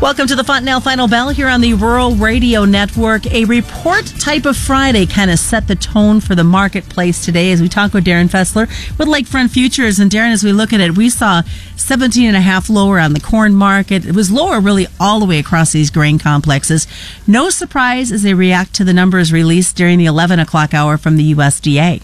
Welcome to the Fontanelle Final Bell here on the Rural Radio Network. A report type of Friday kind of set the tone for the marketplace today as we talk with Darin Fessler with Lakefront Futures. And Darin, as we look at it, we saw 17 and a half lower on the corn market. It was lower really all the way across these grain complexes. No surprise as they react to the numbers released during the 11 o'clock hour from the USDA.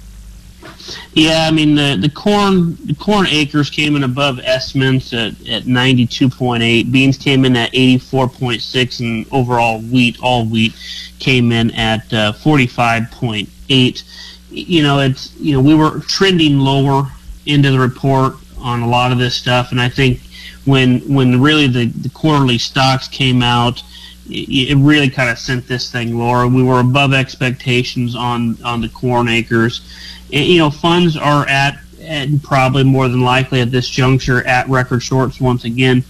Yeah, I mean the the corn the corn acres came in above estimates at, at ninety two point eight. Beans came in at eighty four point six, and overall wheat, all wheat, came in at uh, forty five point eight. You know, it's you know we were trending lower into the report on a lot of this stuff, and I think when when really the, the quarterly stocks came out, it, it really kind of sent this thing lower. We were above expectations on on the corn acres you know, funds are at, and probably more than likely at this juncture at record shorts once again.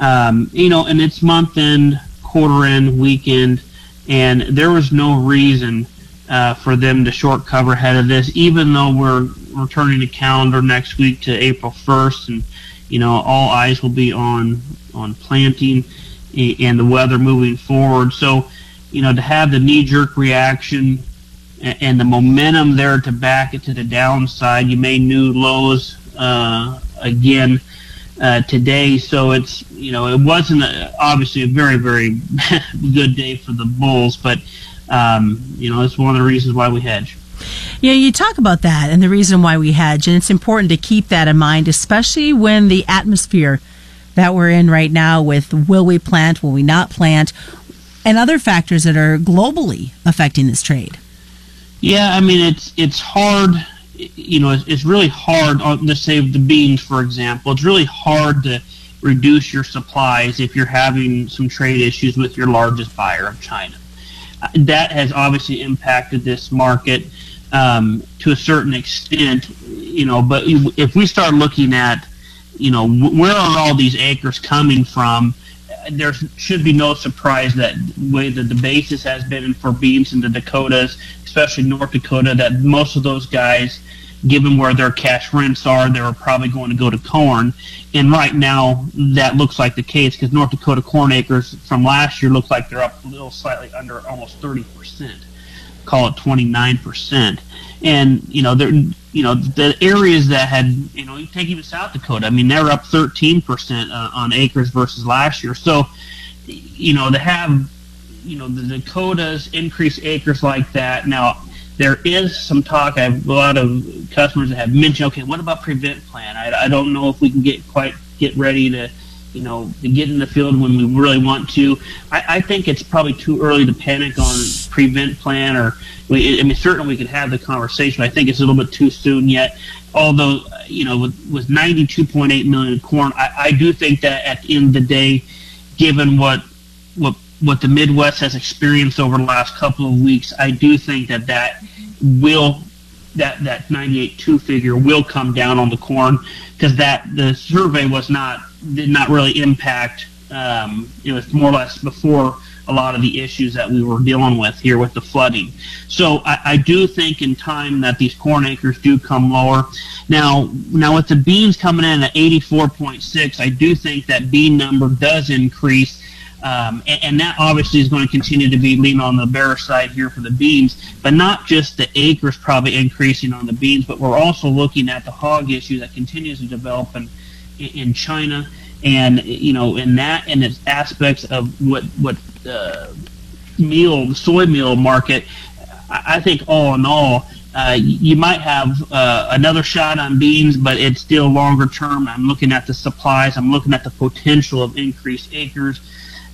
Um, you know, and it's month end, quarter end, weekend, and there was no reason uh, for them to short cover ahead of this, even though we're returning the calendar next week to April 1st, and you know, all eyes will be on on planting and the weather moving forward. So, you know, to have the knee jerk reaction and the momentum there to back it to the downside. You made new lows uh, again uh, today, so it's you know it wasn't a, obviously a very very good day for the bulls, but um, you know it's one of the reasons why we hedge. Yeah, you talk about that and the reason why we hedge, and it's important to keep that in mind, especially when the atmosphere that we're in right now with will we plant, will we not plant, and other factors that are globally affecting this trade. Yeah, I mean it's it's hard. You know, it's, it's really hard. On, say the beans, for example, it's really hard to reduce your supplies if you're having some trade issues with your largest buyer of China. Uh, that has obviously impacted this market um, to a certain extent. You know, but if we start looking at, you know, where are all these acres coming from? There should be no surprise that way that the basis has been for beans in the Dakotas, especially North Dakota, that most of those guys, given where their cash rents are, they're probably going to go to corn. And right now, that looks like the case because North Dakota corn acres from last year looks like they're up a little slightly under almost 30%, call it 29%. And, you know, they're, you know, the areas that had, you know, you take even South Dakota, I mean, they're up 13% uh, on acres versus last year. So, you know, to have you know the Dakotas increase acres like that. Now there is some talk. I have a lot of customers that have mentioned, okay, what about prevent plan? I, I don't know if we can get quite get ready to you know to get in the field when we really want to. I, I think it's probably too early to panic on prevent plan or. We, I mean, certainly we could have the conversation. I think it's a little bit too soon yet. Although, you know, with, with 92.8 million corn, I, I do think that at the end of the day, given what what what the Midwest has experienced over the last couple of weeks, I do think that that will that that 98.2 figure will come down on the corn because that the survey was not did not really impact. Um, it was more or less before a lot of the issues that we were dealing with here with the flooding. So I, I do think in time that these corn acres do come lower. Now, now with the beans coming in at 84.6, I do think that bean number does increase um, and, and, that obviously is going to continue to be lean on the bearish side here for the beans, but not just the acres probably increasing on the beans, but we're also looking at the hog issue that continues to develop in, in China, and you know, in that and its aspects of what what uh, meal, the soy meal market. I think all in all, uh, you might have uh, another shot on beans, but it's still longer term. I'm looking at the supplies. I'm looking at the potential of increased acres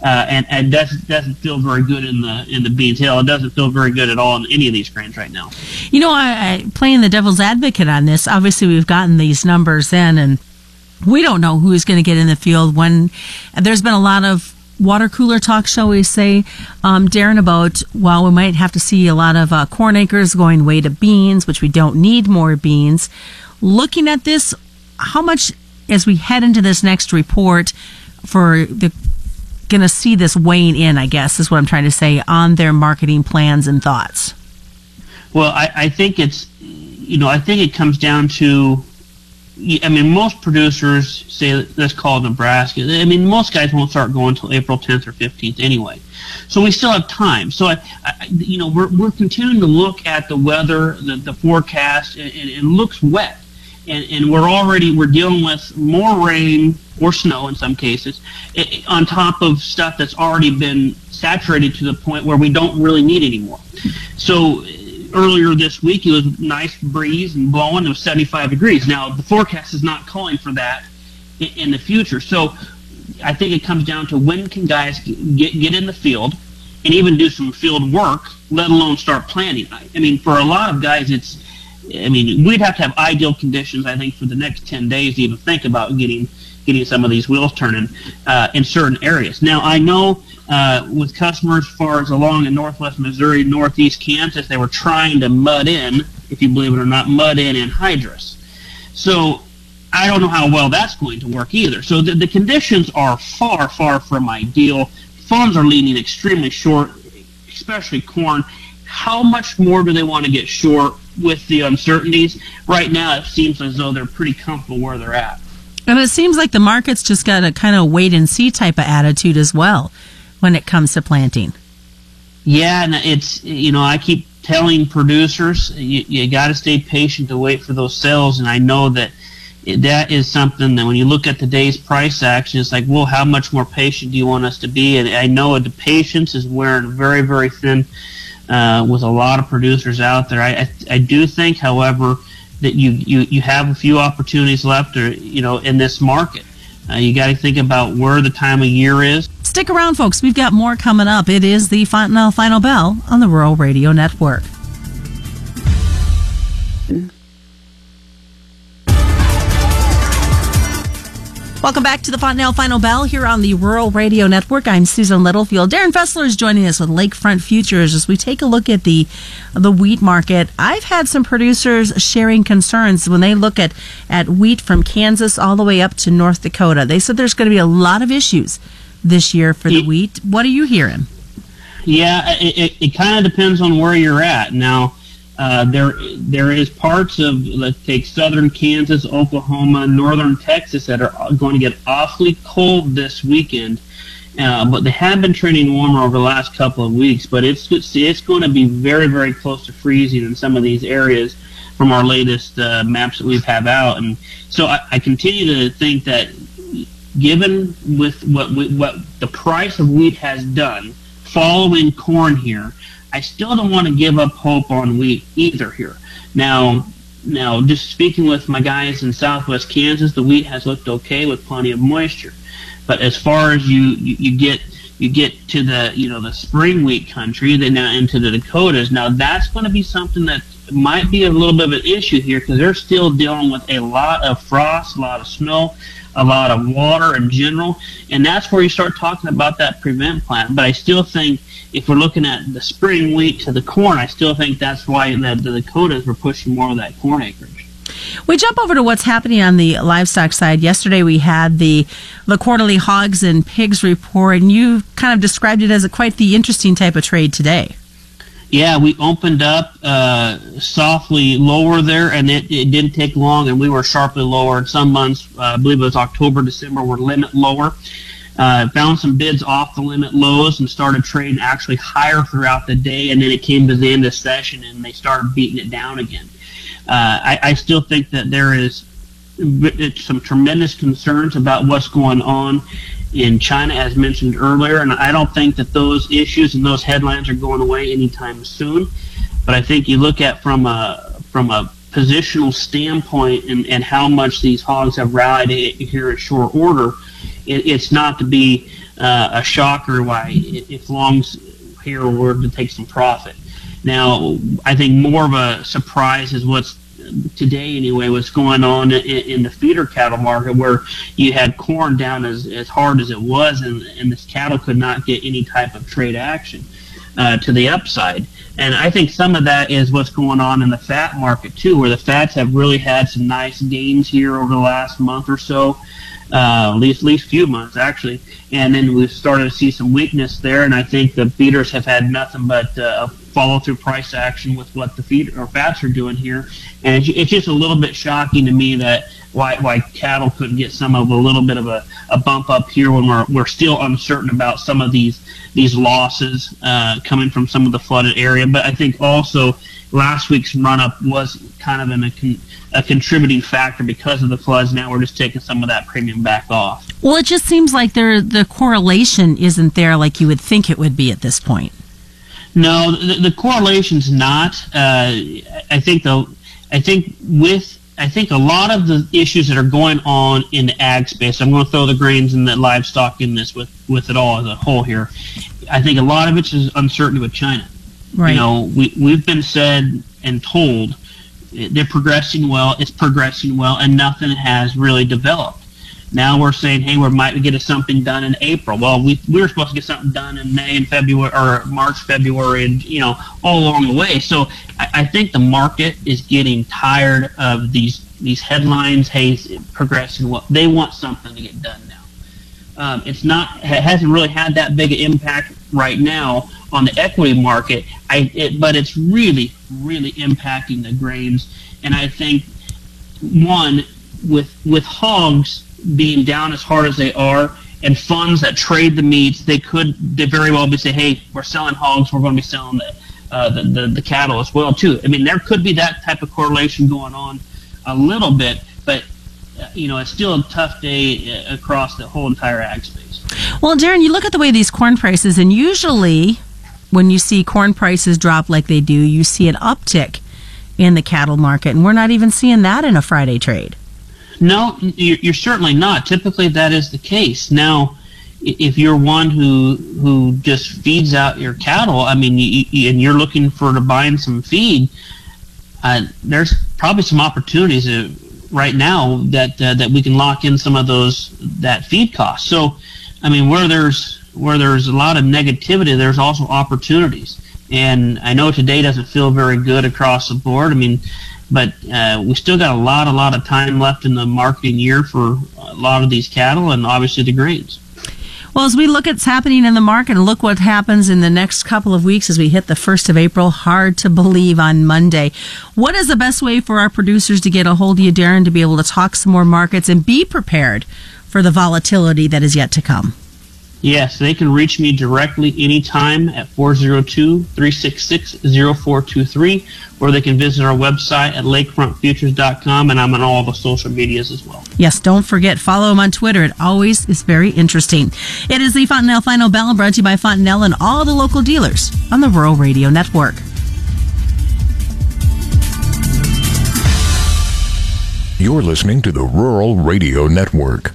uh, and, and doesn't doesn't feel very good in the in the beans. Hell, it doesn't feel very good at all in any of these grains right now. You know, I, I playing the devil's advocate on this. Obviously, we've gotten these numbers in, and we don't know who is going to get in the field when. There's been a lot of water cooler talk, shall we say, um, Darin, about, well, we might have to see a lot of uh, corn acres going way to beans, which we don't need more beans. Looking at this, how much, as we head into this next report, for the going to see this weighing in? I guess is what I'm trying to say on their marketing plans and thoughts. Well, I, I think it's you know I think it comes down to I mean, most producers say, let's call Nebraska. I mean, most guys won't start going until April 10th or 15th anyway. So we still have time. So, I, I, you know, we're, we're continuing to look at the weather, the, the forecast, and, and it looks wet. And, and we're already, we're dealing with more rain or snow in some cases it, on top of stuff that's already been saturated to the point where we don't really need anymore. So earlier this week, it was nice breeze and blowing. It was 75 degrees. Now, the forecast is not calling for that in, in the future. So I think it comes down to when can guys get, get in the field and even do some field work, let alone start planning. I, I mean, for a lot of guys, it's, I mean, we'd have to have ideal conditions, I think, for the next 10 days to even think about getting getting some of these wheels turning uh, in certain areas. Now, I know uh, with customers as far as along in northwest Missouri, northeast Kansas, they were trying to mud in, if you believe it or not, mud in anhydrous. So I don't know how well that's going to work either. So the, the conditions are far, far from ideal. Funds are leaning extremely short, especially corn. How much more do they want to get short with the uncertainties? Right now, it seems as though they're pretty comfortable where they're at. And it seems like the market's just got a kind of wait and see type of attitude as well when it comes to planting. Yeah, and it's you know I keep telling producers you, you got to stay patient to wait for those sales, and I know that that is something that when you look at today's price action, it's like, well, how much more patient do you want us to be? And I know the patience is wearing very, very thin uh, with a lot of producers out there. I, I, I do think, however, that you, you, you have a few opportunities left, or you know, in this market. Uh, you got to think about where the time of year is. Stick around, folks. We've got more coming up. It is the Fontanelle uh, Final Bell on the Rural Radio Network. Welcome back to the Fontanelle uh, Final Bell here on the Rural Radio Network. I'm Susan Littlefield. Darin Fessler is joining us with Lakefront Futures as we take a look at the the wheat market. I've had some producers sharing concerns when they look at, at wheat from Kansas all the way up to North Dakota. They said there's going to be a lot of issues this year for the wheat. What are you hearing? Yeah, it, it, it kind of depends on where you're at. Now, uh, there, there is parts of let's take southern Kansas, Oklahoma, northern Texas that are going to get awfully cold this weekend. Uh, but they have been trending warmer over the last couple of weeks. But it's it's going to be very very close to freezing in some of these areas from our latest uh, maps that we've have out. And so I, I continue to think that given with what what the price of wheat has done following corn here I still don't want to give up hope on wheat either here. Now, now, just speaking with my guys in Southwest Kansas, the wheat has looked okay with plenty of moisture. But as far as you, you, you get you get to the you know the spring wheat country, then now into the Dakotas. Now that's going to be something that might be a little bit of an issue here because they're still dealing with a lot of frost, a lot of snow, a lot of water in general, and that's where you start talking about that prevent plan. But I still think if we're looking at the spring wheat to the corn, I still think that's why the, the Dakotas were pushing more of that corn acreage. We jump over to what's happening on the livestock side. Yesterday we had the the quarterly hogs and pigs report, and you kind of described it as a quite the interesting type of trade today. Yeah, we opened up uh, softly lower there, and it, it didn't take long, and we were sharply lower. Some months, uh, I believe it was October, December, were limit lower. Uh, found some bids off the limit lows and started trading actually higher throughout the day, and then it came to the end of session and they started beating it down again. Uh, I, I still think that there is some tremendous concerns about what's going on in China, as mentioned earlier, and I don't think that those issues and those headlines are going away anytime soon. But I think you look at from a from a positional standpoint and, and how much these hogs have rallied here in short order it, it's not to be uh, a shocker why if Long's here were to take some profit. Now, I think more of a surprise is what's today anyway what's going on in, in, the feeder cattle market where you had corn down as, as hard as it was and, and this cattle could not get any type of trade action uh, to the upside. And I think some of that is what's going on in the fat market too, where the fats have really had some nice gains here over the last month or so. uh, at least least few months actually, and then we've started to see some weakness there, and I think the feeders have had nothing but uh, follow through price action with what the feed or fats are doing here, and it's, just a little bit shocking to me that why why cattle couldn't get some of a little bit of a, a bump up here when we're we're still uncertain about some of these these losses uh, coming from some of the flooded area, but I think also last week's run up was kind of a, con- a contributing factor because of the floods. Now we're just taking some of that premium back off. Well, it just seems like there the correlation isn't there like you would think it would be at this point. No, the, the correlation's not. Uh, I think the I think with I think a lot of the issues that are going on in the ag space, I'm going to throw the grains and the livestock in this with, with it all as a whole here. I think a lot of it is uncertainty with China. Right. You know, we, we've been said and told they're progressing well, it's progressing well, and nothing has really developed. Now we're saying, hey, we might get something done in April. Well, we, we were supposed to get something done in May and February, or March, February, and, you know, all along the way. So I, I think the market is getting tired of these these headlines, hey, progressing well. They want something to get done now. Um, it's not, it hasn't really had that big an impact right now on the equity market, I, it, but it's really, really impacting the grains. And I think, one, with with hogs being down as hard as they are, and funds that trade the meats, they could they very well be say, hey, we're selling hogs, we're going to be selling the, uh, the, the the cattle as well too. I mean, there could be that type of correlation going on a little bit, but uh, you know, it's still a tough day uh, across the whole entire ag space. Well, Darin, you look at the way these corn prices, and usually when you see corn prices drop like they do, you see an uptick in the cattle market, and we're not even seeing that in a Friday trade. No, you're certainly not. Typically, that is the case. Now, if you're one who who just feeds out your cattle, I mean, you, you, and you're looking for to buying some feed, uh, there's probably some opportunities uh, right now that uh, that we can lock in some of those that feed costs. So, I mean, where there's where there's a lot of negativity, there's also opportunities. And I know today doesn't feel very good across the board. I mean, but uh, we still got a lot, a lot of time left in the marketing year for a lot of these cattle and obviously the grains. Well, as we look at what's happening in the market and look what happens in the next couple of weeks as we hit the 1st of April, hard to believe on Monday. What is the best way for our producers to get a hold of you, Darin, to be able to talk some more markets and be prepared for the volatility that is yet to come? Yes, they can reach me directly anytime at 402-366-0423, or they can visit our website at lakefrontfutures.com, and I'm on all the social medias as well. Yes, don't forget, follow them on Twitter. It always is very interesting. It is the Fontanelle Final Bell brought to you by Fontanelle and all the local dealers on the Rural Radio Network. You're listening to the Rural Radio Network.